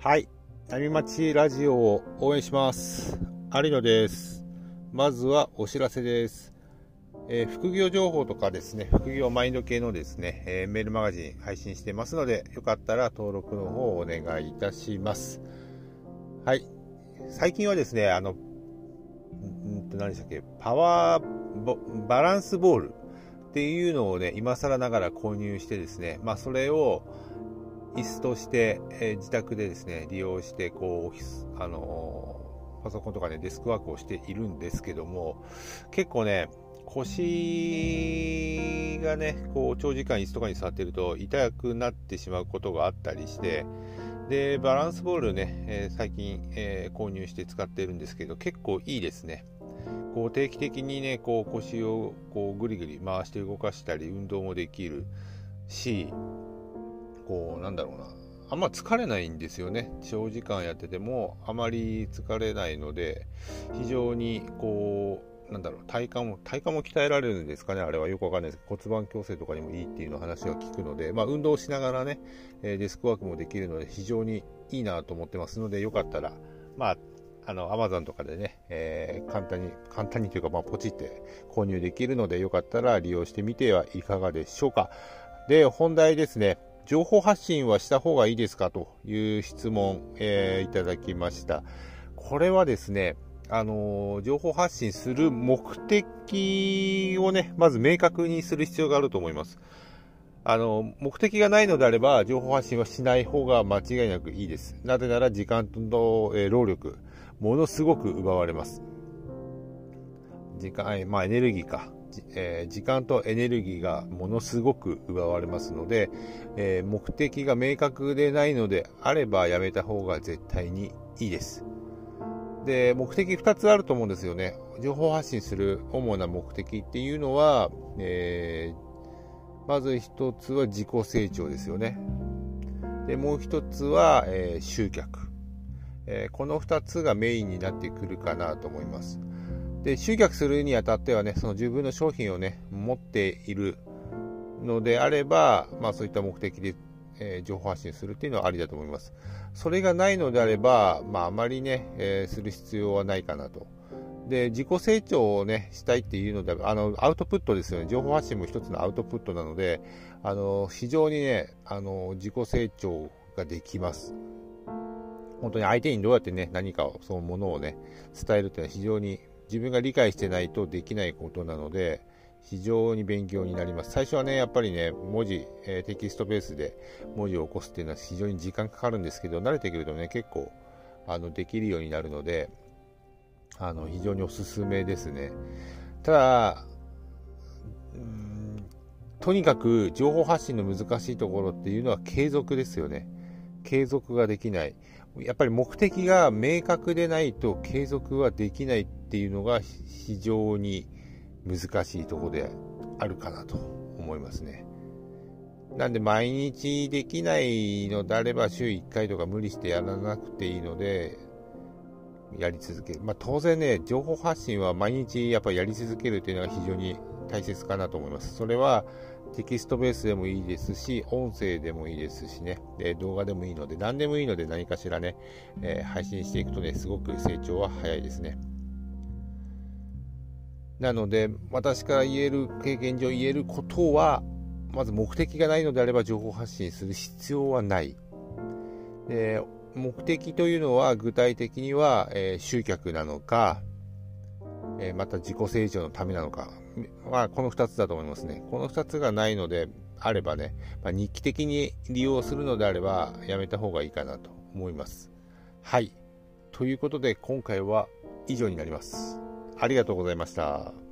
はい。波町ラジオを応援します。有野です。まずはお知らせです。えー副業情報とかですね、副業マインド系のですね、えーメールマガジン配信してますので、よかったら登録の方をお願いいたします。はい。最近はですね、あの、んんと何でしたっけ、パワー、バランスボールっていうのをね、今更ながら購入してですね、まあそれを、椅子として、えー自宅でですね利用してこう、あのーパソコンとかねデスクワークをしているんですけども結構ね腰がねこう長時間椅子とかに座ってると痛くなってしまうことがあったりしてでバランスボールね、えー最近、え購入して使ってるんですけど結構いいですね。こう定期的にねこう腰をこうぐりぐり回して動かしたり運動もできるしこうなんだろうなあんま疲れないんですよね長時間やっててもあまり疲れないので非常にこうなんだろう体幹も体幹も鍛えられるんですかねあれはよくわかんないですけど骨盤矯正とかにもいいっていうの話は聞くので、まあ、運動しながらね、デスクワークもできるので非常にいいなと思ってますのでよかったらまああの、アマゾンとかでね、えー簡単に、簡単にというか、まあ、ポチって購入できるので、よかったら利用してみてはいかがでしょうか。で、本題ですね。情報発信はした方がいいですか？という質問、えーいただきました。これはですね、あのー情報発信する目的をね、まず明確にする必要があると思います。あの、目的がないのであれば、情報発信はしない方が間違いなくいいです。なぜなら時間と、え労力、ものすごく奪われます。時間、まあエネルギーか。えー時間とエネルギーがものすごく奪われますので、えー目的が明確でないのであればやめた方が絶対にいいです。で、目的2つあると思うんですよね。情報発信する主な目的っていうのは、えーまず1つは自己成長ですよね。で、もう1つは、え集客。えこの2つがメインになってくるかなと思います。で、集客するにあたってはね、その自分の商品をね、持っているのであれば、まあそういった目的で、えー情報発信するっていうのはありだと思います。それがないのであれば、まああまりね、えーする必要はないかなと。で、自己成長をね、したいっていうのであ、の、アウトプットですよね。情報発信も一つのアウトプットなので、あの、非常にね、あの、自己成長ができます。本当に相手にどうやってね、何かを、そのものをね、伝えるっていうのは非常に自分が理解してないとできないことなので、非常に勉強になります。最初はね、やっぱりね、文字、えーテキストベースで文字を起こすっていうのは非常に時間かかるんですけど、慣れてくるとね、結構、あの、できるようになるので、あの、非常におすすめですね。ただ、とにかく情報発信の難しいところっていうのは継続ですよね。継続ができない。やっぱり目的が明確でないと継続はできないっていうのが非常に難しいとこであるかなと思いますね。なんで毎日できないのであれば週1回とか無理してやらなくていいのでやり続ける。まあ当然ね、情報発信は毎日やっぱりやり続けるっていうのが非常に大切かなと思います。それはテキストベースでもいいですし、音声でもいいですしね、で動画でもいいので、何でもいいので何かしらね、えー配信していくとね、すごく成長は早いですね。なので、私から言える、経験上言えることは、まず目的がないのであれば情報発信する必要はない。で目的というのは具体的には、えー集客なのか、えまた自己成長のためなのか、まあ、この2つだと思いますね。この2つがないのであればね、まあ、日記的に利用するのであればやめた方がいいかなと思います。はい。ということで今回は以上になります。ありがとうございました。